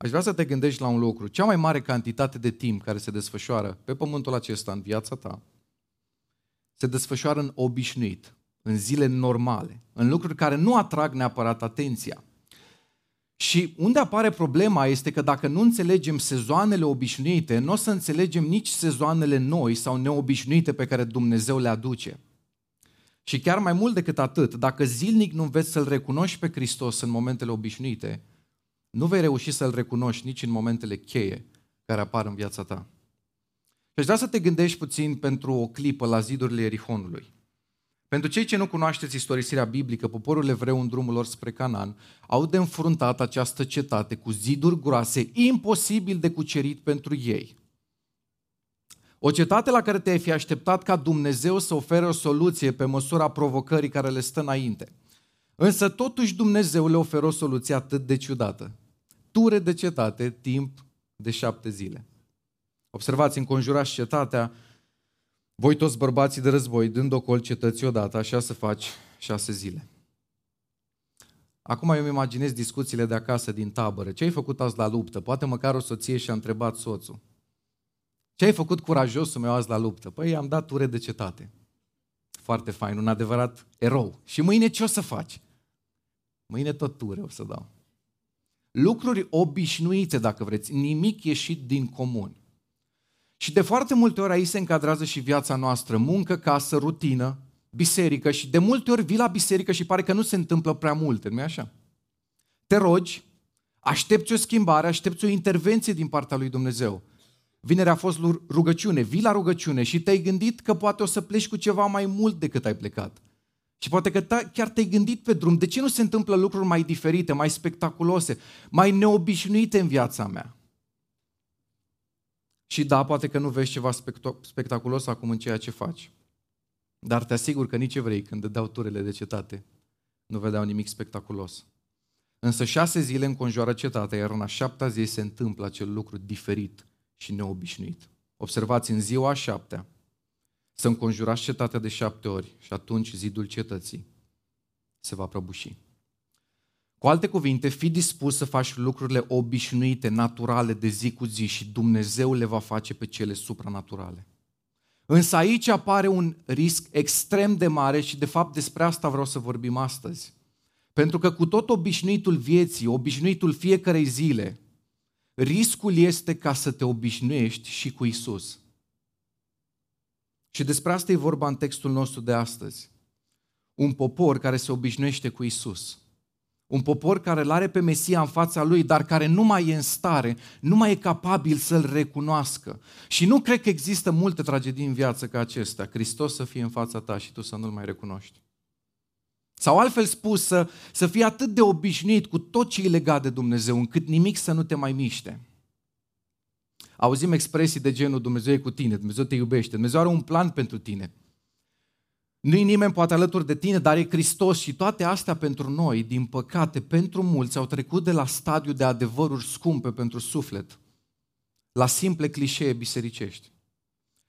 Aș vrea să te gândești la un lucru. Cea mai mare cantitate de timp care se desfășoară pe pământul acesta, în viața ta, se desfășoară în obișnuit, în zile normale, în lucruri care nu atrag neapărat atenția. Și unde apare problema este că dacă nu înțelegem sezoanele obișnuite, nu o să înțelegem nici sezoanele noi sau neobișnuite pe care Dumnezeu le aduce. Și chiar mai mult decât atât, dacă zilnic nu înveți să-L recunoști pe Hristos în momentele obișnuite, nu vei reuși să-L recunoști nici în momentele cheie care apar în viața ta. Și aș vrea să te gândești puțin pentru o clipă la zidurile Erihonului. Pentru cei ce nu cunoașteți istorisirea biblică, poporul evreu în drumul lor spre Canaan au de înfruntat această cetate cu ziduri groase, imposibil de cucerit pentru ei. O cetate la care te-ai fi așteptat ca Dumnezeu să ofere o soluție pe măsura provocării care le stă înainte. Însă totuși Dumnezeu le oferă o soluție atât de ciudată. Ture de cetate, timp de șapte zile. Observați, înconjurați cetatea, voi toți bărbații de război, dând ocol cetății odată, așa să faci șase zile. Acum eu îmi imaginez discuțiile de acasă din tabără. Ce ai făcut azi la luptă? Poate măcar o soție și-a întrebat soțul. Ce ai făcut curajosul meu azi la luptă? Păi am dat ture de cetate. Foarte fain, un adevărat erou. Și mâine ce o să faci? Mâine tot ture o să dau. Lucruri obișnuite, dacă vreți, nimic ieșit din comun. Și de foarte multe ori aici se încadrează și viața noastră, muncă, casă, rutină, biserică și de multe ori vii la biserică și pare că nu se întâmplă prea multe, nu-i așa? Te rogi, aștepți o schimbare, aștepți o intervenție din partea lui Dumnezeu. Vinerea a fost rugăciune, vii la rugăciune și te-ai gândit că poate o să pleci cu ceva mai mult decât ai plecat. Și poate că chiar te-ai gândit pe drum, de ce nu se întâmplă lucruri mai diferite, mai spectaculoase, mai neobișnuite în viața mea? Și da, poate că nu vezi ceva spectaculos acum în ceea ce faci. Dar te asigur că nici evrei, când dădeau turele de cetate, nu vedeau nimic spectaculos. Însă șase zile înconjoară cetatea, iar în a șaptea zi se întâmplă acel lucru diferit și neobișnuit. Observați, în ziua a șaptea, să înconjurați cetatea de șapte ori și atunci zidul cetății se va prăbuși. Cu alte cuvinte, fii dispus să faci lucrurile obișnuite, naturale, de zi cu zi și Dumnezeu le va face pe cele supranaturale. Însă aici apare un risc extrem de mare și de fapt despre asta vreau să vorbim astăzi. Pentru că cu tot obișnuitul vieții, obișnuitul fiecarei zile, riscul este ca să te obișnuiești și cu Isus. Și despre asta e vorba în textul nostru de astăzi. Un popor care se obișnuiește cu Isus. Un popor care îl are pe Mesia în fața lui, dar care nu mai e în stare, nu mai e capabil să-l recunoască. Și nu cred că există multe tragedii în viață ca acestea. Hristos să fie în fața ta și tu să nu-l mai recunoști. Sau altfel spus, să, să fii atât de obișnuit cu tot ce e legat de Dumnezeu, încât nimic să nu te mai miște. Auzim expresii de genul Dumnezeu e cu tine, Dumnezeu te iubește, Dumnezeu are un plan pentru tine. Nu-i nimeni poate alături de tine, dar e Hristos și toate astea pentru noi, din păcate, pentru mulți au trecut de la stadiu de adevăruri scumpe pentru suflet la simple clișee bisericești.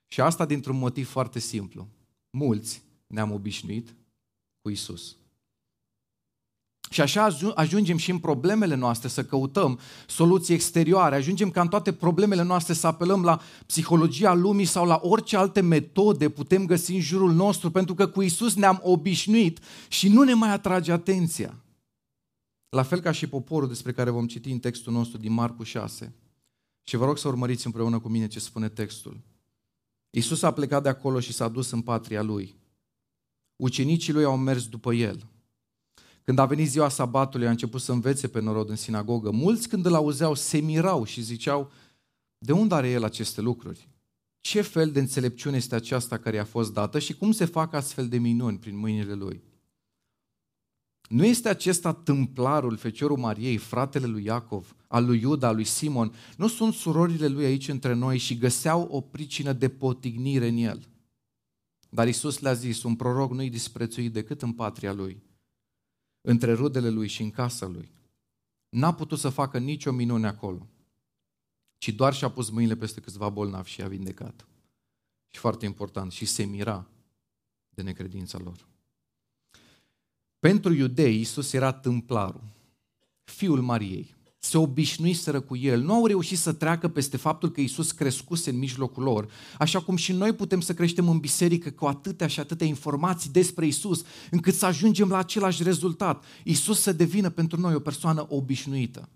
Și asta dintr-un motiv foarte simplu. Mulți ne-am obișnuit cu Isus. Și așa ajungem și în problemele noastre să căutăm soluții exterioare. Ajungem ca în toate problemele noastre să apelăm la psihologia lumii sau la orice alte metode putem găsi în jurul nostru, pentru că cu Isus ne-am obișnuit și nu ne mai atrage atenția. La fel ca și poporul despre care vom citi în textul nostru din Marcu 6. Și vă rog să urmăriți împreună cu mine ce spune textul. Isus a plecat de acolo și s-a dus în patria lui. Ucenicii lui au mers după el – când a venit ziua sabatului, a început să învețe pe norod în sinagogă. Mulți când îl auzeau se mirau și ziceau, de unde are el aceste lucruri? Ce fel de înțelepciune este aceasta care i-a fost dată și cum se fac astfel de minuni prin mâinile lui? Nu este acesta tâmplarul, feciorul Mariei, fratele lui Iacov, al lui Iuda, al lui Simon? Nu sunt surorile lui aici între noi și găseau o pricină de potignire în el? Dar Isus le-a zis, un proroc nu-i disprețuit decât în patria lui între rudele lui și în casa lui. N-a putut să facă nicio minune acolo, ci doar și-a pus mâinile peste câțiva bolnavi și a vindecat. Și foarte important, și se mira de necredința lor. Pentru iudei, Iisus era tâmplarul, fiul Mariei, se obișnuiseră cu el, nu au reușit să treacă peste faptul că Isus crescuse în mijlocul lor, așa cum și noi putem să creștem în biserică cu atâtea și atâtea informații despre Isus, încât să ajungem la același rezultat. Isus să devină pentru noi o persoană obișnuită.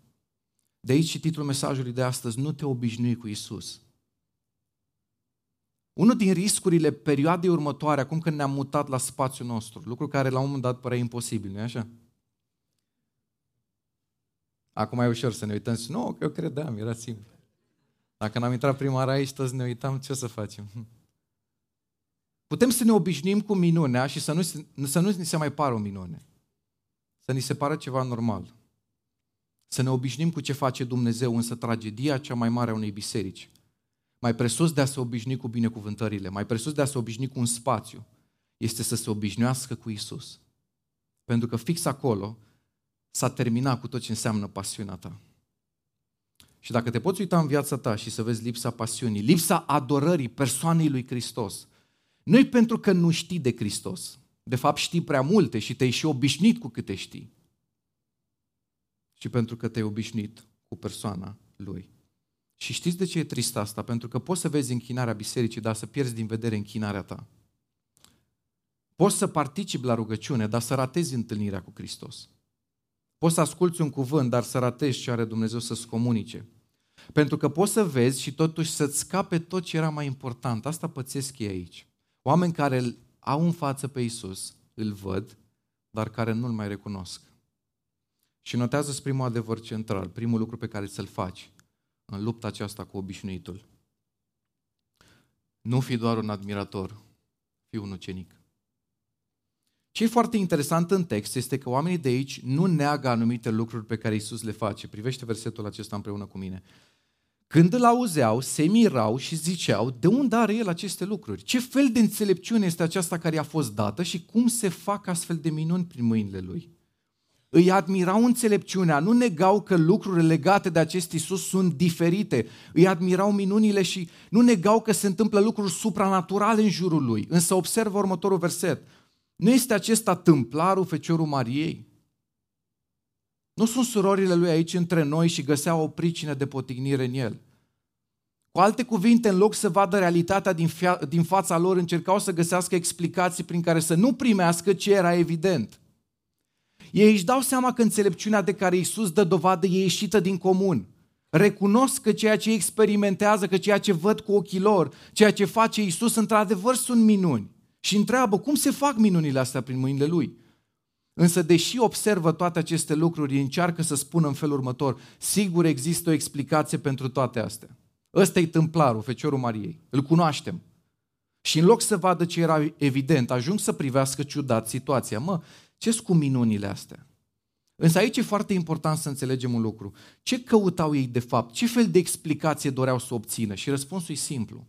De aici și titlul mesajului de astăzi, nu te obișnui cu Isus. Unul din riscurile perioadei următoare, acum când ne-am mutat la spațiul nostru, lucru care la un moment dat părea imposibil, nu-i așa? Acum e ușor să ne uităm și nu, eu credeam, era simplu. Dacă n-am intrat prima oară aici, toți ne uitam, ce o să facem? Putem să ne obișnuim cu minunea și să nu, să nu ni se mai pară o minune. Să ni se pară ceva normal. Să ne obișnim cu ce face Dumnezeu, însă tragedia cea mai mare a unei biserici. Mai presus de a se obișnui cu binecuvântările, mai presus de a se obișnui cu un spațiu, este să se obișnuiască cu Isus. Pentru că fix acolo s-a terminat cu tot ce înseamnă pasiunea ta. Și dacă te poți uita în viața ta și să vezi lipsa pasiunii, lipsa adorării persoanei lui Hristos, nu pentru că nu știi de Hristos. De fapt știi prea multe și te-ai și obișnuit cu câte știi. Și pentru că te-ai obișnuit cu persoana lui. Și știți de ce e trist asta? Pentru că poți să vezi închinarea bisericii, dar să pierzi din vedere închinarea ta. Poți să participi la rugăciune, dar să ratezi întâlnirea cu Hristos. Poți să asculți un cuvânt, dar să ratezi ce are Dumnezeu să-ți comunice. Pentru că poți să vezi și totuși să-ți scape tot ce era mai important. Asta pățesc ei aici. Oameni care îl au în față pe Isus, îl văd, dar care nu-l mai recunosc. Și notează primul adevăr central, primul lucru pe care să-l faci în lupta aceasta cu obișnuitul. Nu fi doar un admirator, fi un ucenic. Ce e foarte interesant în text este că oamenii de aici nu neagă anumite lucruri pe care Isus le face. Privește versetul acesta împreună cu mine. Când îl auzeau, se mirau și ziceau, de unde are el aceste lucruri? Ce fel de înțelepciune este aceasta care i-a fost dată și cum se fac astfel de minuni prin mâinile lui? Îi admirau înțelepciunea, nu negau că lucrurile legate de acest Isus sunt diferite. Îi admirau minunile și nu negau că se întâmplă lucruri supranaturale în jurul lui. Însă observă următorul verset. Nu este acesta tâmplarul Feciorul Mariei? Nu sunt surorile lui aici între noi și găseau o pricină de potignire în el. Cu alte cuvinte, în loc să vadă realitatea din, fia- din fața lor, încercau să găsească explicații prin care să nu primească ce era evident. Ei își dau seama că înțelepciunea de care Iisus dă dovadă e ieșită din comun. Recunosc că ceea ce experimentează, că ceea ce văd cu ochii lor, ceea ce face Iisus, într-adevăr sunt minuni și întreabă cum se fac minunile astea prin mâinile lui. Însă, deși observă toate aceste lucruri, încearcă să spună în felul următor, sigur există o explicație pentru toate astea. Ăsta e tâmplarul, Feciorul Mariei. Îl cunoaștem. Și în loc să vadă ce era evident, ajung să privească ciudat situația. Mă, ce cu minunile astea? Însă aici e foarte important să înțelegem un lucru. Ce căutau ei de fapt? Ce fel de explicație doreau să obțină? Și răspunsul e simplu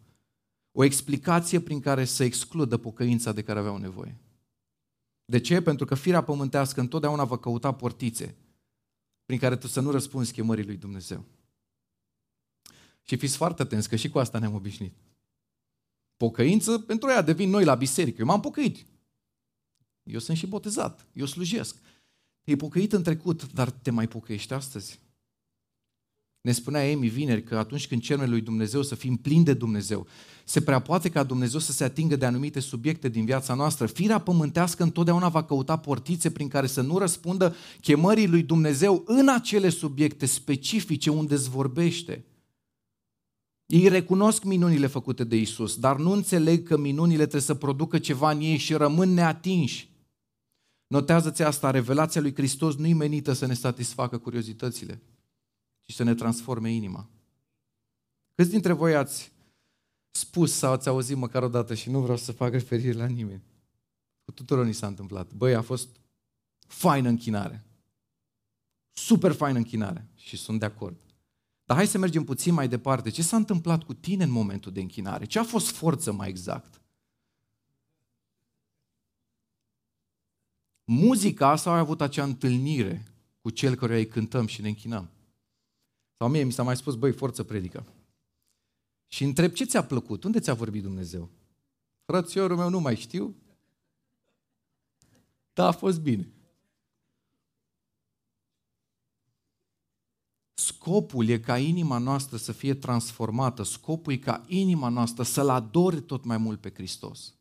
o explicație prin care să excludă pocăința de care aveau nevoie. De ce? Pentru că firea pământească întotdeauna va căuta portițe prin care tu să nu răspunzi chemării lui Dumnezeu. Și fiți foarte atenți, că și cu asta ne-am obișnuit. Pocăință, pentru ea devin noi la biserică. Eu m-am pocăit. Eu sunt și botezat. Eu slujesc. Te-ai pocăit în trecut, dar te mai pocăiești astăzi? Ne spunea Emi vineri că atunci când cerem lui Dumnezeu să fim plini de Dumnezeu, se prea poate ca Dumnezeu să se atingă de anumite subiecte din viața noastră. Firea pământească întotdeauna va căuta portițe prin care să nu răspundă chemării lui Dumnezeu în acele subiecte specifice unde îți vorbește. Ei recunosc minunile făcute de Isus, dar nu înțeleg că minunile trebuie să producă ceva în ei și rămân neatinși. Notează-ți asta, revelația lui Hristos nu-i menită să ne satisfacă curiozitățile și să ne transforme inima. Câți dintre voi ați spus sau ați auzit măcar o dată și nu vreau să fac referire la nimeni? Cu tuturor ni s-a întâmplat. Băi, a fost faină închinare. Super faină închinare. Și sunt de acord. Dar hai să mergem puțin mai departe. Ce s-a întâmplat cu tine în momentul de închinare? Ce a fost forță mai exact? Muzica sau ai avut acea întâlnire cu cel care îi cântăm și ne închinăm? Sau mie mi s-a mai spus, băi, forță predică. Și întreb, ce ți-a plăcut? Unde ți-a vorbit Dumnezeu? Frățiorul meu nu mai știu. Da, a fost bine. Scopul e ca inima noastră să fie transformată, scopul e ca inima noastră să-L adore tot mai mult pe Hristos.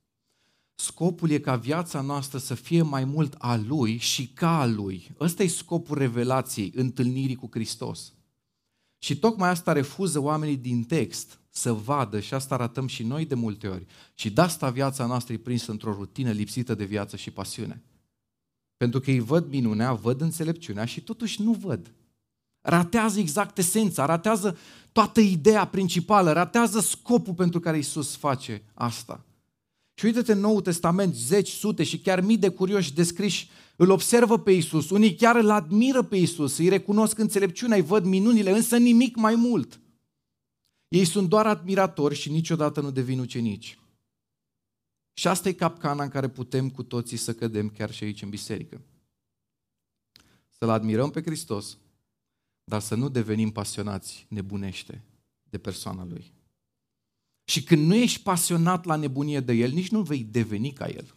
Scopul e ca viața noastră să fie mai mult a Lui și ca a Lui. Ăsta e scopul revelației, întâlnirii cu Hristos. Și tocmai asta refuză oamenii din text să vadă și asta arătăm și noi de multe ori. Și de asta viața noastră e prinsă într-o rutină lipsită de viață și pasiune. Pentru că ei văd minunea, văd înțelepciunea și totuși nu văd. Ratează exact esența, ratează toată ideea principală, ratează scopul pentru care Isus face asta. Și uite-te în Noul Testament, zeci, sute și chiar mii de curioși descriși îl observă pe Isus, unii chiar îl admiră pe Isus, îi recunosc înțelepciunea, îi văd minunile, însă nimic mai mult. Ei sunt doar admiratori și niciodată nu devin ucenici. Și asta e capcana în care putem cu toții să cădem chiar și aici în biserică. Să-L admirăm pe Hristos, dar să nu devenim pasionați nebunește de persoana Lui. Și când nu ești pasionat la nebunie de El, nici nu vei deveni ca El.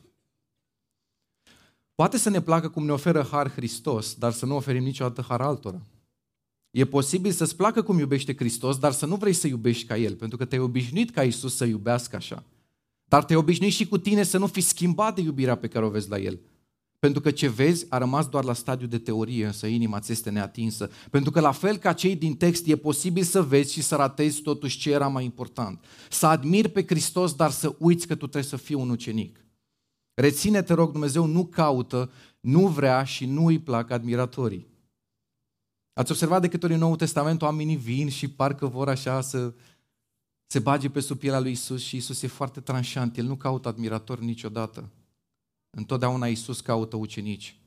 Poate să ne placă cum ne oferă har Hristos, dar să nu oferim niciodată har altora. E posibil să-ți placă cum iubește Hristos, dar să nu vrei să iubești ca El, pentru că te-ai obișnuit ca Isus să iubească așa. Dar te-ai obișnuit și cu tine să nu fii schimbat de iubirea pe care o vezi la El. Pentru că ce vezi a rămas doar la stadiu de teorie, însă inima ți este neatinsă. Pentru că la fel ca cei din text e posibil să vezi și să ratezi totuși ce era mai important. Să admiri pe Hristos, dar să uiți că tu trebuie să fii un ucenic. Reține, te rog, Dumnezeu nu caută, nu vrea și nu îi plac admiratorii. Ați observat de câte ori în Noul Testament oamenii vin și parcă vor așa să se bage pe sub pielea lui Isus și Isus e foarte tranșant. El nu caută admiratori niciodată. Întotdeauna Isus caută ucenici.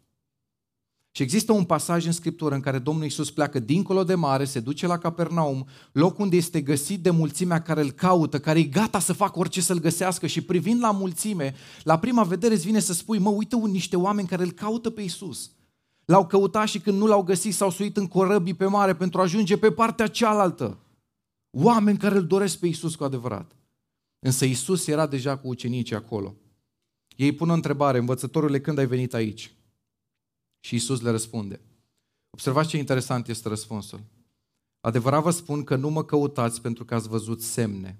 Și există un pasaj în Scriptură în care Domnul Isus pleacă dincolo de mare, se duce la Capernaum, loc unde este găsit de mulțimea care îl caută, care e gata să facă orice să-l găsească și privind la mulțime, la prima vedere îți vine să spui, mă, uite niște oameni care îl caută pe Isus. L-au căutat și când nu l-au găsit s-au suit în corăbii pe mare pentru a ajunge pe partea cealaltă. Oameni care îl doresc pe Isus cu adevărat. Însă Isus era deja cu ucenicii acolo. Ei pun o întrebare, învățătorule, când ai venit aici? Și Isus le răspunde. Observați ce interesant este răspunsul. Adevărat vă spun că nu mă căutați pentru că ați văzut semne,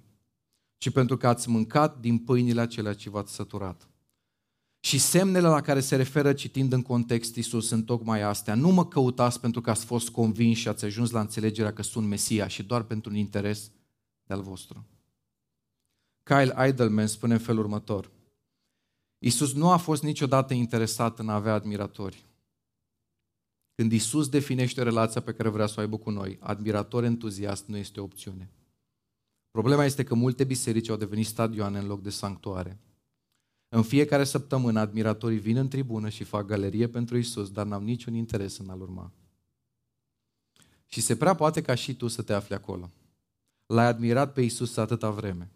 ci pentru că ați mâncat din pâinile acelea ce v-ați săturat. Și semnele la care se referă citind în context Isus sunt tocmai astea. Nu mă căutați pentru că ați fost convinși și ați ajuns la înțelegerea că sunt Mesia și doar pentru un interes de-al vostru. Kyle Idleman spune în felul următor. Isus nu a fost niciodată interesat în a avea admiratori. Când Isus definește relația pe care vrea să o aibă cu noi, admirator entuziast nu este o opțiune. Problema este că multe biserici au devenit stadioane în loc de sanctuare. În fiecare săptămână admiratorii vin în tribună și fac galerie pentru Isus, dar n-au niciun interes în a-L urma. Și se prea poate ca și tu să te afli acolo. L-ai admirat pe Isus atâta vreme.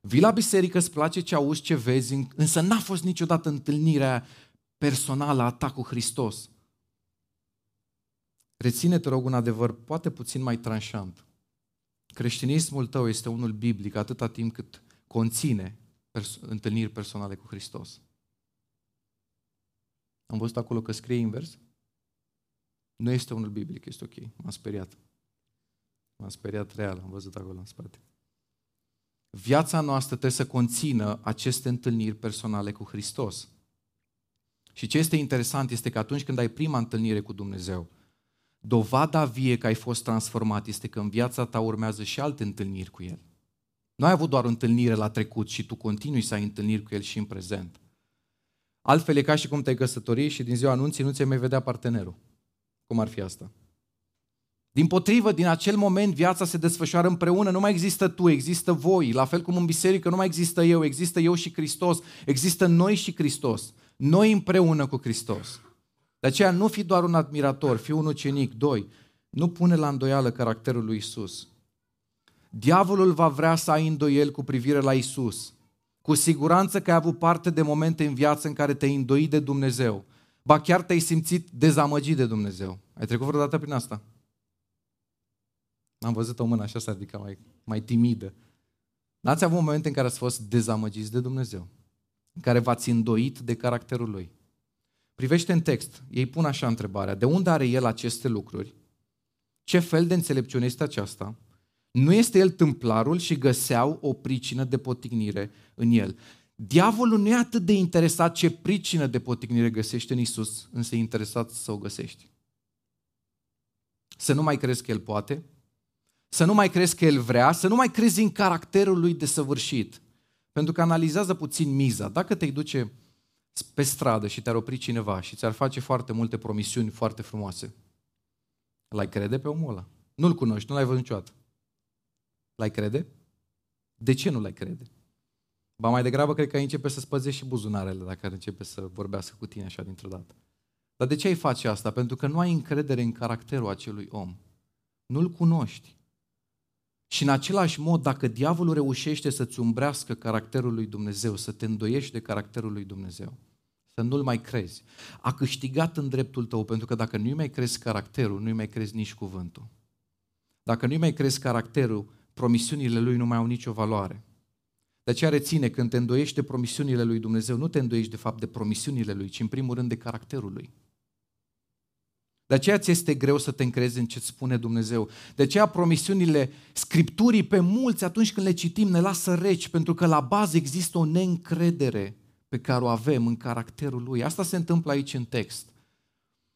Vii la biserică, îți place ce auzi, ce vezi, însă n-a fost niciodată întâlnirea personală a ta cu Hristos. Reține, te rog, un adevăr poate puțin mai tranșant. Creștinismul tău este unul biblic atâta timp cât conține pers- întâlniri personale cu Hristos. Am văzut acolo că scrie invers. Nu este unul biblic, este ok. M-am speriat. M-am speriat real, am văzut acolo în spate. Viața noastră trebuie să conțină aceste întâlniri personale cu Hristos. Și ce este interesant este că atunci când ai prima întâlnire cu Dumnezeu, dovada vie că ai fost transformat este că în viața ta urmează și alte întâlniri cu El. Nu ai avut doar o întâlnire la trecut și tu continui să ai întâlniri cu El și în prezent. Altfel e ca și cum te-ai căsători și din ziua anunții nu ți-ai mai vedea partenerul. Cum ar fi asta? Din potrivă, din acel moment viața se desfășoară împreună, nu mai există tu, există voi. La fel cum în biserică nu mai există eu, există eu și Hristos, există noi și Hristos. Noi împreună cu Hristos. De aceea nu fi doar un admirator, fi un ucenic. Doi, nu pune la îndoială caracterul lui Isus. Diavolul va vrea să ai îndoieli cu privire la Isus. Cu siguranță că ai avut parte de momente în viață în care te-ai îndoit de Dumnezeu. Ba chiar te-ai simțit dezamăgit de Dumnezeu. Ai trecut vreodată prin asta? Am văzut o mână așa s-a ridicat mai, mai timidă. N-ați avut momente în care ați fost dezamăgiți de Dumnezeu, în care v-ați îndoit de caracterul Lui. Privește în text, ei pun așa întrebarea, de unde are El aceste lucruri? Ce fel de înțelepciune este aceasta? Nu este el tâmplarul și găseau o pricină de potignire în el. Diavolul nu e atât de interesat ce pricină de potignire găsește în Isus, însă e interesat să o găsești. Să nu mai crezi că el poate, să nu mai crezi că el vrea, să nu mai crezi în caracterul lui desăvârșit. Pentru că analizează puțin miza. Dacă te duce pe stradă și te-ar opri cineva și ți-ar face foarte multe promisiuni foarte frumoase, l-ai crede pe omul ăla? Nu-l cunoști, nu l-ai văzut niciodată. L-ai crede? De ce nu l-ai crede? Ba mai degrabă cred că ai începe să spăzești și buzunarele dacă ar începe să vorbească cu tine așa dintr-o dată. Dar de ce ai face asta? Pentru că nu ai încredere în caracterul acelui om. Nu-l cunoști. Și în același mod, dacă diavolul reușește să-ți umbrească caracterul lui Dumnezeu, să te îndoiești de caracterul lui Dumnezeu, să nu-l mai crezi, a câștigat în dreptul tău, pentru că dacă nu-i mai crezi caracterul, nu-i mai crezi nici cuvântul. Dacă nu-i mai crezi caracterul, promisiunile lui nu mai au nicio valoare. De aceea reține, când te îndoiești de promisiunile lui Dumnezeu, nu te îndoiești de fapt de promisiunile lui, ci în primul rând de caracterul lui. De aceea ți este greu să te încrezi în ce spune Dumnezeu. De aceea promisiunile Scripturii pe mulți atunci când le citim ne lasă reci, pentru că la bază există o neîncredere pe care o avem în caracterul lui. Asta se întâmplă aici în text.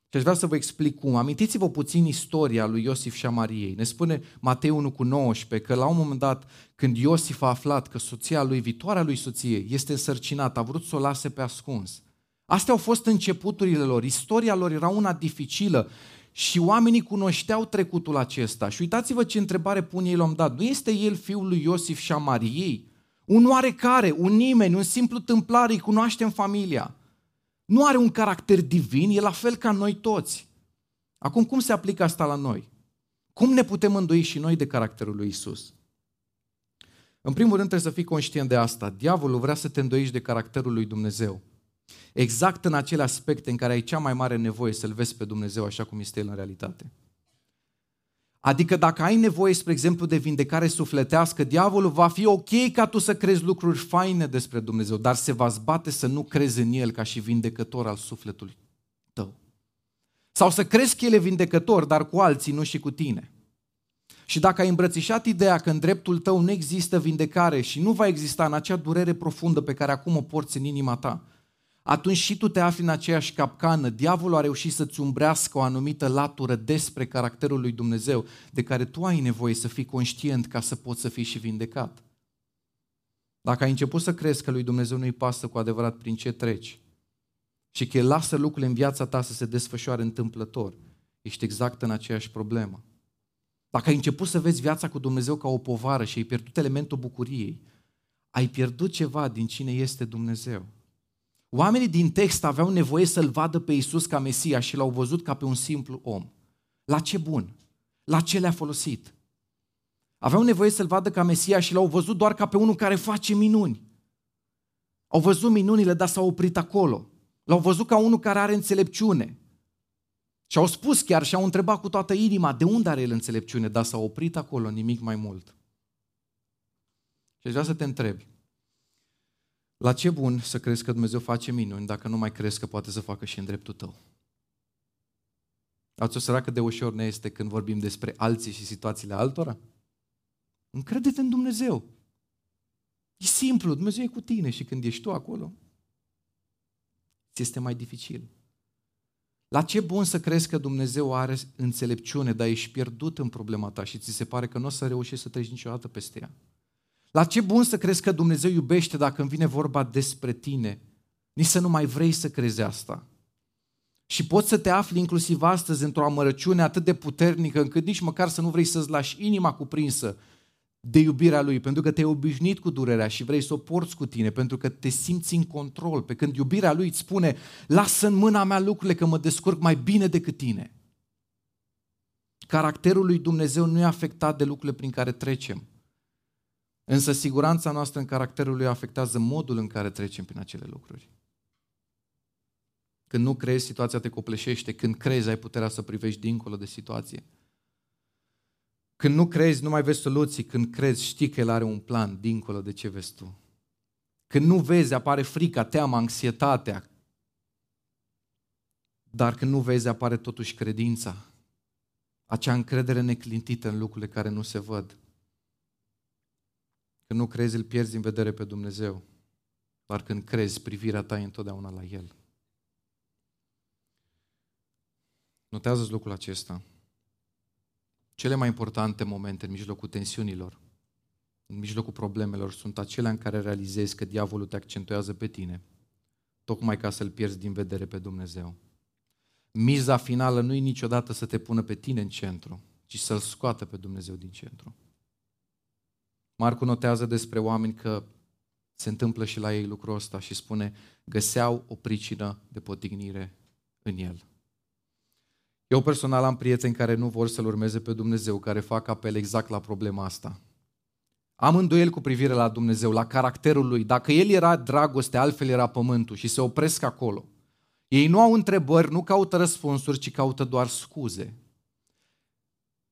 Și aș vrea să vă explic cum. Amintiți-vă puțin istoria lui Iosif și a Mariei. Ne spune Matei 1 cu 19 că la un moment dat, când Iosif a aflat că soția lui, viitoarea lui soție, este însărcinată, a vrut să o lase pe ascuns. Astea au fost începuturile lor. Istoria lor era una dificilă și oamenii cunoșteau trecutul acesta. Și uitați-vă ce întrebare pun ei l-am dat. Nu este el fiul lui Iosif și a Mariei? Un oarecare, un nimeni, un simplu tâmplar, îi cunoaștem familia. Nu are un caracter divin, e la fel ca noi toți. Acum, cum se aplică asta la noi? Cum ne putem îndoi și noi de caracterul lui Isus? În primul rând trebuie să fii conștient de asta. Diavolul vrea să te îndoiești de caracterul lui Dumnezeu. Exact în acele aspecte în care ai cea mai mare nevoie să-L vezi pe Dumnezeu așa cum este El în realitate. Adică dacă ai nevoie, spre exemplu, de vindecare sufletească, diavolul va fi ok ca tu să crezi lucruri faine despre Dumnezeu, dar se va zbate să nu crezi în El ca și vindecător al sufletului tău. Sau să crezi că El e vindecător, dar cu alții, nu și cu tine. Și dacă ai îmbrățișat ideea că în dreptul tău nu există vindecare și nu va exista în acea durere profundă pe care acum o porți în inima ta, atunci și tu te afli în aceeași capcană. Diavolul a reușit să-ți umbrească o anumită latură despre caracterul lui Dumnezeu, de care tu ai nevoie să fii conștient ca să poți să fii și vindecat. Dacă ai început să crezi că lui Dumnezeu nu-i pasă cu adevărat prin ce treci și că El lasă lucrurile în viața ta să se desfășoare întâmplător, ești exact în aceeași problemă. Dacă ai început să vezi viața cu Dumnezeu ca o povară și ai pierdut elementul bucuriei, ai pierdut ceva din cine este Dumnezeu. Oamenii din text aveau nevoie să-L vadă pe Isus ca Mesia și L-au văzut ca pe un simplu om. La ce bun? La ce le-a folosit? Aveau nevoie să-L vadă ca Mesia și L-au văzut doar ca pe unul care face minuni. Au văzut minunile, dar s-au oprit acolo. L-au văzut ca unul care are înțelepciune. Și au spus chiar și au întrebat cu toată inima de unde are el înțelepciune, dar s-au oprit acolo, nimic mai mult. Și aș vrea să te întrebi, la ce bun să crezi că Dumnezeu face minuni dacă nu mai crezi că poate să facă și în dreptul tău? Ați observat cât de ușor ne este când vorbim despre alții și situațiile altora? Încrede-te în Dumnezeu. E simplu, Dumnezeu e cu tine și când ești tu acolo, ți este mai dificil. La ce bun să crezi că Dumnezeu are înțelepciune, dar ești pierdut în problema ta și ți se pare că nu o să reușești să treci niciodată peste ea? La ce bun să crezi că Dumnezeu iubește dacă îmi vine vorba despre tine? Nici să nu mai vrei să crezi asta. Și poți să te afli inclusiv astăzi într-o amărăciune atât de puternică încât nici măcar să nu vrei să-ți lași inima cuprinsă de iubirea Lui, pentru că te-ai obișnuit cu durerea și vrei să o porți cu tine, pentru că te simți în control, pe când iubirea Lui îți spune, lasă în mâna mea lucrurile că mă descurc mai bine decât tine. Caracterul lui Dumnezeu nu e afectat de lucrurile prin care trecem. Însă siguranța noastră în caracterul lui afectează modul în care trecem prin acele lucruri. Când nu crezi, situația te copleșește. Când crezi, ai puterea să privești dincolo de situație. Când nu crezi, nu mai vezi soluții. Când crezi, știi că El are un plan dincolo de ce vezi tu. Când nu vezi, apare frica, teama, anxietatea. Dar când nu vezi, apare totuși credința. acea încredere neclintită în lucrurile care nu se văd. Când nu crezi, îl pierzi din vedere pe Dumnezeu. Doar când crezi, privirea ta e întotdeauna la El. Notează lucrul acesta. Cele mai importante momente în mijlocul tensiunilor, în mijlocul problemelor, sunt acelea în care realizezi că diavolul te accentuează pe tine, tocmai ca să-L pierzi din vedere pe Dumnezeu. Miza finală nu e niciodată să te pună pe tine în centru, ci să-L scoată pe Dumnezeu din centru. Marcu notează despre oameni că se întâmplă și la ei lucrul ăsta și spune găseau o pricină de potignire în el. Eu personal am prieteni care nu vor să-L urmeze pe Dumnezeu, care fac apel exact la problema asta. Am îndoiel cu privire la Dumnezeu, la caracterul Lui. Dacă El era dragoste, altfel era pământul și se opresc acolo. Ei nu au întrebări, nu caută răspunsuri, ci caută doar scuze.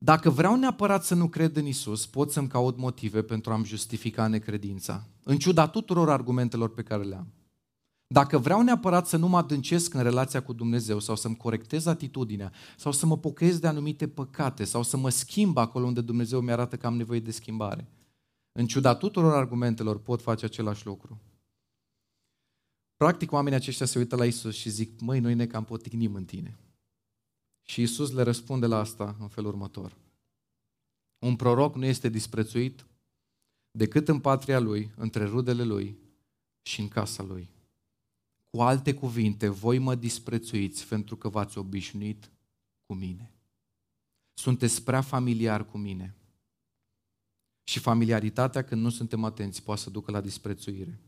Dacă vreau neapărat să nu cred în Isus, pot să-mi caut motive pentru a-mi justifica necredința, în ciuda tuturor argumentelor pe care le am. Dacă vreau neapărat să nu mă adâncesc în relația cu Dumnezeu sau să-mi corectez atitudinea sau să mă pochez de anumite păcate sau să mă schimb acolo unde Dumnezeu mi-arată că am nevoie de schimbare, în ciuda tuturor argumentelor pot face același lucru. Practic, oamenii aceștia se uită la Isus și zic, măi, noi ne cam potignim în tine. Și Isus le răspunde la asta în felul următor. Un proroc nu este disprețuit decât în patria lui, între rudele lui și în casa lui. Cu alte cuvinte, voi mă disprețuiți pentru că v-ați obișnuit cu mine. Sunteți prea familiar cu mine. Și familiaritatea, când nu suntem atenți, poate să ducă la disprețuire.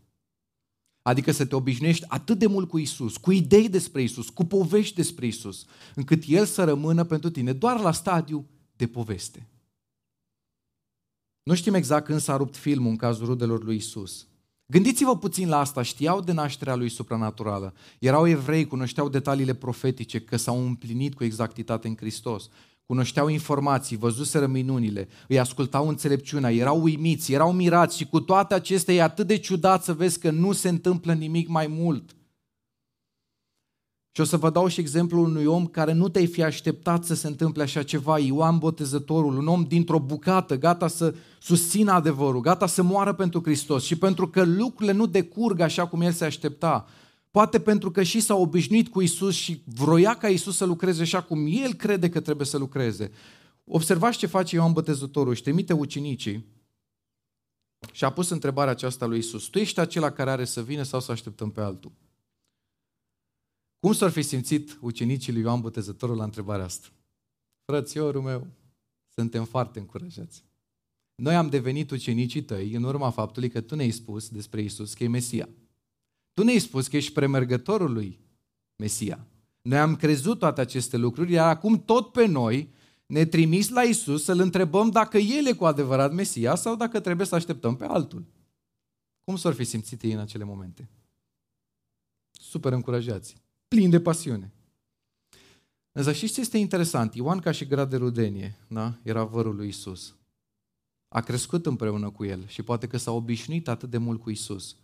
Adică să te obișnuiești atât de mult cu Isus, cu idei despre Isus, cu povești despre Isus, încât El să rămână pentru tine doar la stadiu de poveste. Nu știm exact când s-a rupt filmul în cazul rudelor lui Isus. Gândiți-vă puțin la asta, știau de nașterea lui supranaturală. Erau evrei, cunoșteau detaliile profetice, că s-au împlinit cu exactitate în Hristos cunoșteau informații, văzuseră minunile, îi ascultau înțelepciunea, erau uimiți, erau mirați și cu toate acestea e atât de ciudat să vezi că nu se întâmplă nimic mai mult. Și o să vă dau și exemplul unui om care nu te-ai fi așteptat să se întâmple așa ceva, Ioan Botezătorul, un om dintr-o bucată, gata să susțină adevărul, gata să moară pentru Hristos și pentru că lucrurile nu decurg așa cum el se aștepta, Poate pentru că și s-a obișnuit cu Isus și vroia ca Isus să lucreze așa cum el crede că trebuie să lucreze. Observați ce face Ioan Botezătorul, își trimite ucenicii și a pus întrebarea aceasta lui Isus. Tu ești acela care are să vină sau să așteptăm pe altul? Cum s-ar fi simțit ucenicii lui Ioan Botezătorul la întrebarea asta? Frățiorul meu, suntem foarte încurajați. Noi am devenit ucenicii tăi în urma faptului că tu ne-ai spus despre Isus că e Mesia. Tu ne-ai spus că ești premergătorul lui Mesia. Noi am crezut toate aceste lucruri, iar acum tot pe noi ne trimis la Isus să-L întrebăm dacă El e cu adevărat Mesia sau dacă trebuie să așteptăm pe altul. Cum s-ar fi simțit ei în acele momente? Super încurajați, plini de pasiune. Însă știți ce este interesant? Ioan ca și grad de rudenie, da? era vărul lui Isus. A crescut împreună cu el și poate că s-a obișnuit atât de mult cu Isus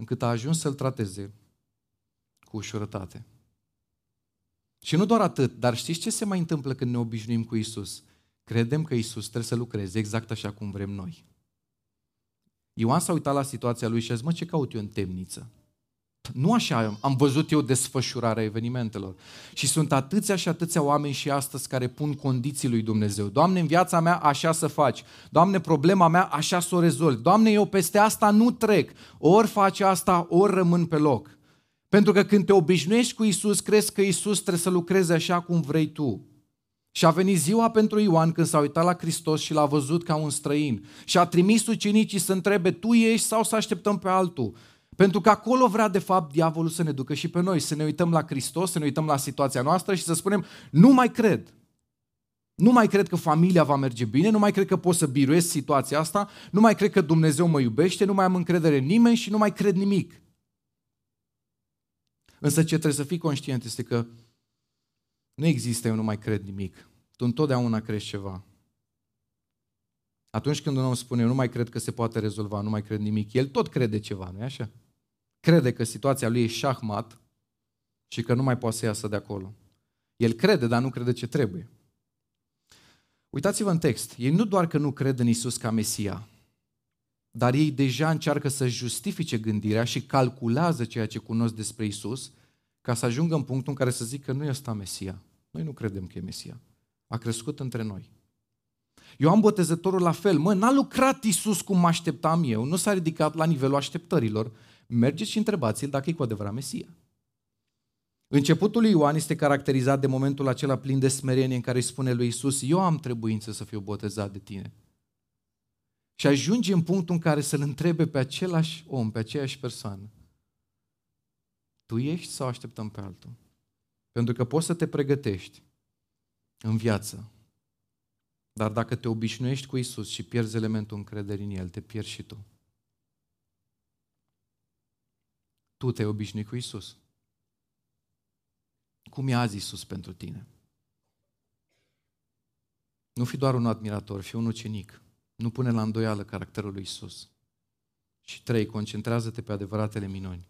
încât a ajuns să-l trateze cu ușurătate. Și nu doar atât, dar știți ce se mai întâmplă când ne obișnuim cu Isus? Credem că Isus trebuie să lucreze exact așa cum vrem noi. Ioan s-a uitat la situația lui și a zis, mă, ce caut eu în temniță? Nu așa am văzut eu desfășurarea evenimentelor. Și sunt atâția și atâția oameni și astăzi care pun condiții lui Dumnezeu. Doamne, în viața mea așa să faci. Doamne, problema mea așa să o rezolvi. Doamne, eu peste asta nu trec. Ori faci asta, ori rămân pe loc. Pentru că când te obișnuiești cu Isus, crezi că Isus trebuie să lucreze așa cum vrei tu. Și a venit ziua pentru Ioan când s-a uitat la Hristos și l-a văzut ca un străin. Și a trimis ucenicii să întrebe, tu ești sau să așteptăm pe altul? Pentru că acolo vrea de fapt diavolul să ne ducă și pe noi, să ne uităm la Hristos, să ne uităm la situația noastră și să spunem, nu mai cred. Nu mai cred că familia va merge bine, nu mai cred că pot să biruiesc situația asta, nu mai cred că Dumnezeu mă iubește, nu mai am încredere în nimeni și nu mai cred nimic. Însă ce trebuie să fii conștient este că nu există eu nu mai cred nimic. Tu întotdeauna crezi ceva. Atunci când un om spune, eu nu mai cred că se poate rezolva, nu mai cred nimic, el tot crede ceva, nu-i așa? Crede că situația lui e șahmat și că nu mai poate să iasă de acolo. El crede, dar nu crede ce trebuie. Uitați-vă în text. Ei nu doar că nu cred în Isus ca Mesia, dar ei deja încearcă să justifice gândirea și calculează ceea ce cunosc despre Isus ca să ajungă în punctul în care să zică nu este Mesia. Noi nu credem că e Mesia. A crescut între noi. Ioan Botezătorul la fel, mă, n-a lucrat Isus cum mă așteptam eu, nu s-a ridicat la nivelul așteptărilor. Mergeți și întrebați-l dacă e cu adevărat Mesia. Începutul lui Ioan este caracterizat de momentul acela plin de smerenie în care îi spune lui Isus, eu am trebuință să fiu botezat de tine. Și ajunge în punctul în care să-l întrebe pe același om, pe aceeași persoană, tu ești sau așteptăm pe altul? Pentru că poți să te pregătești în viață, dar dacă te obișnuiești cu Isus și pierzi elementul încrederii în El, te pierzi și tu. Tu te-ai obișnuit cu Isus. Cum e azi Isus pentru tine? Nu fi doar un admirator, fi un ucenic. Nu pune la îndoială caracterul lui Isus. Și trei, concentrează-te pe adevăratele minuni.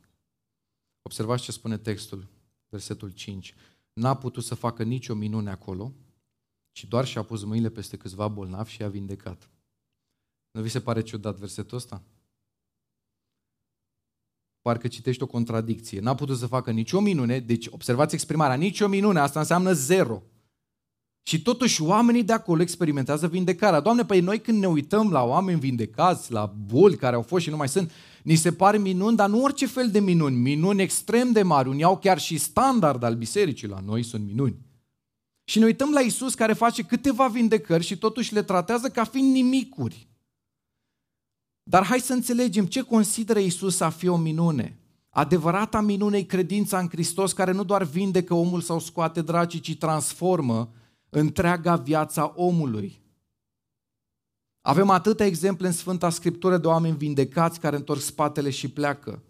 Observați ce spune textul, versetul 5. N-a putut să facă nicio minune acolo, ci doar și-a pus mâinile peste câțiva bolnavi și i-a vindecat. Nu vi se pare ciudat versetul ăsta? Parcă citești o contradicție. N-a putut să facă nicio minune, deci observați exprimarea, nicio minune, asta înseamnă zero. Și totuși oamenii de acolo experimentează vindecarea. Doamne, păi noi când ne uităm la oameni vindecați, la boli care au fost și nu mai sunt, ni se pare minuni, dar nu orice fel de minuni, minuni extrem de mari. Unii au chiar și standard al bisericii, la noi sunt minuni. Și ne uităm la Isus care face câteva vindecări și totuși le tratează ca fiind nimicuri. Dar hai să înțelegem ce consideră Isus a fi o minune. Adevărata minune e credința în Hristos care nu doar vindecă omul sau scoate dracii, ci transformă întreaga viața omului. Avem atâtea exemple în Sfânta Scriptură de oameni vindecați care întorc spatele și pleacă.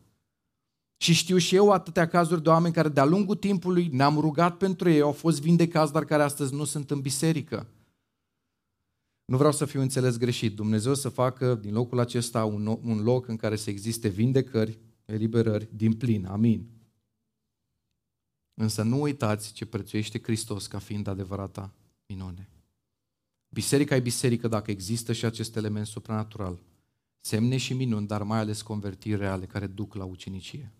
Și știu și eu atâtea cazuri de oameni care de-a lungul timpului ne-am rugat pentru ei, au fost vindecați, dar care astăzi nu sunt în biserică. Nu vreau să fiu înțeles greșit. Dumnezeu să facă din locul acesta un, un loc în care să existe vindecări, eliberări din plin. Amin. Însă nu uitați ce prețuiește Hristos ca fiind adevărata minune. Biserica e biserică dacă există și acest element supranatural. Semne și minuni, dar mai ales convertiri reale care duc la ucenicie.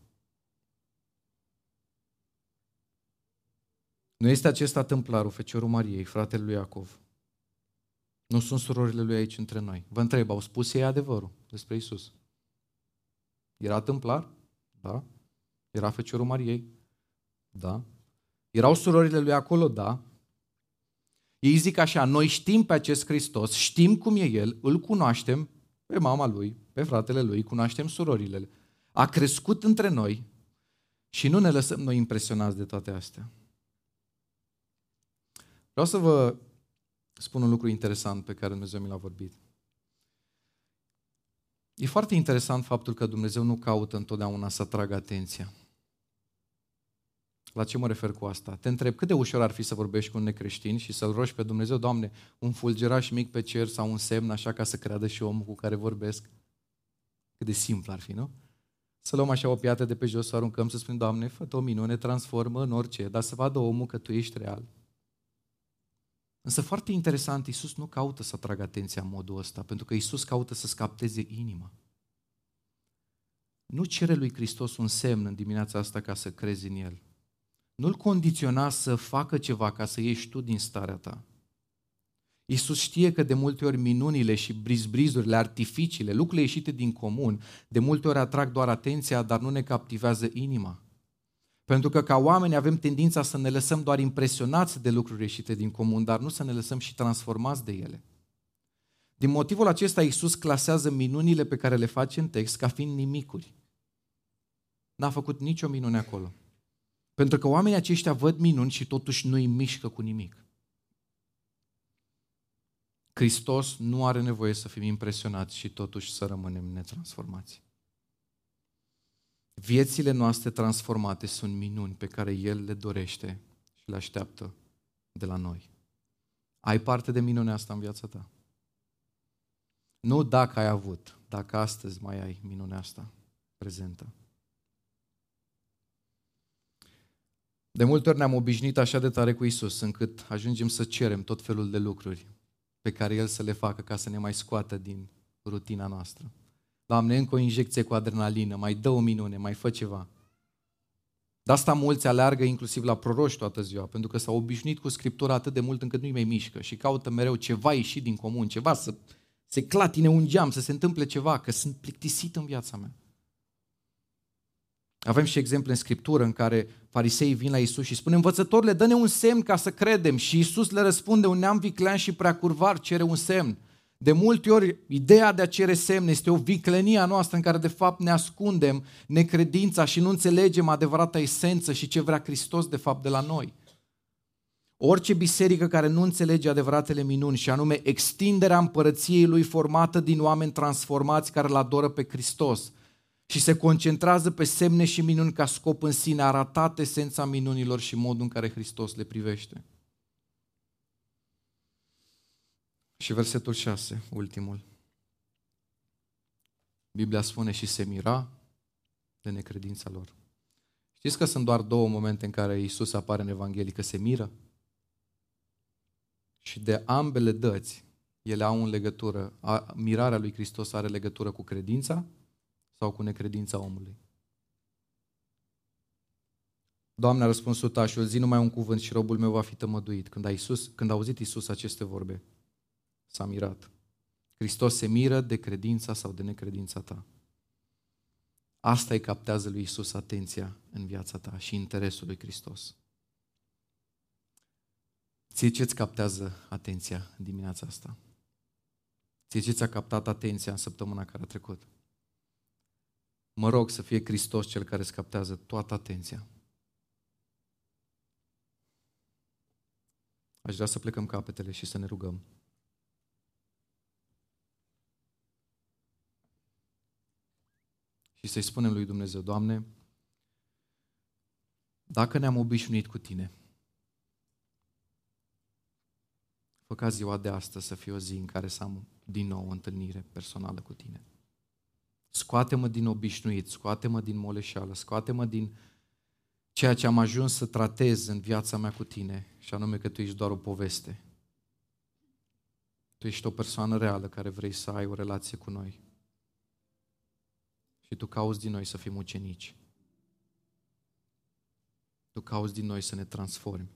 Nu este acesta tâmplarul Feciorul Mariei, fratele lui Iacov. Nu sunt surorile lui aici între noi. Vă întreb, au spus ei adevărul despre Isus? Era tâmplar? Da. Era Feciorul Mariei? Da. Erau surorile lui acolo? Da. Ei zic așa, noi știm pe acest Hristos, știm cum e El, îl cunoaștem pe mama Lui, pe fratele Lui, cunoaștem surorile. A crescut între noi și nu ne lăsăm noi impresionați de toate astea. Vreau să vă spun un lucru interesant pe care Dumnezeu mi l-a vorbit. E foarte interesant faptul că Dumnezeu nu caută întotdeauna să atragă atenția. La ce mă refer cu asta? Te întreb, cât de ușor ar fi să vorbești cu un necreștin și să-L rogi pe Dumnezeu, Doamne, un fulgeraș mic pe cer sau un semn așa ca să creadă și omul cu care vorbesc? Cât de simplu ar fi, nu? Să luăm așa o piatră de pe jos, să aruncăm, să spunem, Doamne, fă o minune, transformă în orice, dar să vadă omul că Tu ești real. Însă foarte interesant, Iisus nu caută să atragă atenția în modul ăsta, pentru că Iisus caută să scapteze inima. Nu cere lui Hristos un semn în dimineața asta ca să crezi în El. Nu-L condiționa să facă ceva ca să ieși tu din starea ta. Iisus știe că de multe ori minunile și brizbrizurile, artificiile, lucrurile ieșite din comun, de multe ori atrag doar atenția, dar nu ne captivează inima. Pentru că ca oameni avem tendința să ne lăsăm doar impresionați de lucruri ieșite din comun, dar nu să ne lăsăm și transformați de ele. Din motivul acesta, Iisus clasează minunile pe care le face în text ca fiind nimicuri. N-a făcut nicio minune acolo. Pentru că oamenii aceștia văd minuni și totuși nu îi mișcă cu nimic. Hristos nu are nevoie să fim impresionați și totuși să rămânem netransformați. Viețile noastre transformate sunt minuni pe care El le dorește și le așteaptă de la noi. Ai parte de minunea asta în viața ta? Nu dacă ai avut, dacă astăzi mai ai minunea asta prezentă. De multe ori ne-am obișnuit așa de tare cu Isus, încât ajungem să cerem tot felul de lucruri pe care El să le facă ca să ne mai scoată din rutina noastră. Doamne, încă o injecție cu adrenalină, mai dă o minune, mai fă ceva. De asta mulți aleargă inclusiv la proroși toată ziua, pentru că s-au obișnuit cu Scriptura atât de mult încât nu-i mai mișcă și caută mereu ceva ieșit din comun, ceva să se clatine un geam, să se întâmple ceva, că sunt plictisit în viața mea. Avem și exemple în Scriptură în care fariseii vin la Isus și spun, învățătorile, dă-ne un semn ca să credem. Și Isus le răspunde, un neam viclean și prea curvar cere un semn. De multe ori, ideea de a cere semne este o viclenie a noastră în care de fapt ne ascundem necredința și nu înțelegem adevărata esență și ce vrea Hristos de fapt de la noi. Orice biserică care nu înțelege adevăratele minuni și anume extinderea împărăției lui formată din oameni transformați care îl adoră pe Hristos și se concentrează pe semne și minuni ca scop în sine, a ratat esența minunilor și modul în care Hristos le privește. Și versetul 6, ultimul. Biblia spune și se mira de necredința lor. Știți că sunt doar două momente în care Isus apare în Evanghelie, că se miră? Și de ambele dăți, ele au în legătură, a, mirarea lui Hristos are legătură cu credința sau cu necredința omului. Doamne a răspuns sutașul, zi numai un cuvânt și robul meu va fi tămăduit. Când a, Iisus, când a auzit Iisus aceste vorbe, s-a mirat. Hristos se miră de credința sau de necredința ta. Asta îi captează lui Isus atenția în viața ta și interesul lui Hristos. Ție ce-ți captează atenția în dimineața asta? Ție ce ți-a captat atenția în săptămâna care a trecut? Mă rog să fie Hristos cel care îți captează toată atenția. Aș vrea să plecăm capetele și să ne rugăm. Și să-i spunem lui Dumnezeu, Doamne, dacă ne-am obișnuit cu Tine, fă ca ziua de astăzi să fie o zi în care să am din nou o întâlnire personală cu Tine. Scoate-mă din obișnuit, scoate-mă din moleșeală, scoate-mă din ceea ce am ajuns să tratez în viața mea cu tine, și anume că tu ești doar o poveste. Tu ești o persoană reală care vrei să ai o relație cu noi. Și tu cauți din noi să fim ucenici. Tu cauți din noi să ne transformi.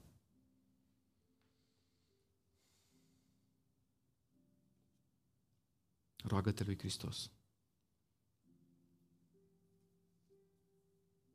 Roagă-te lui Hristos.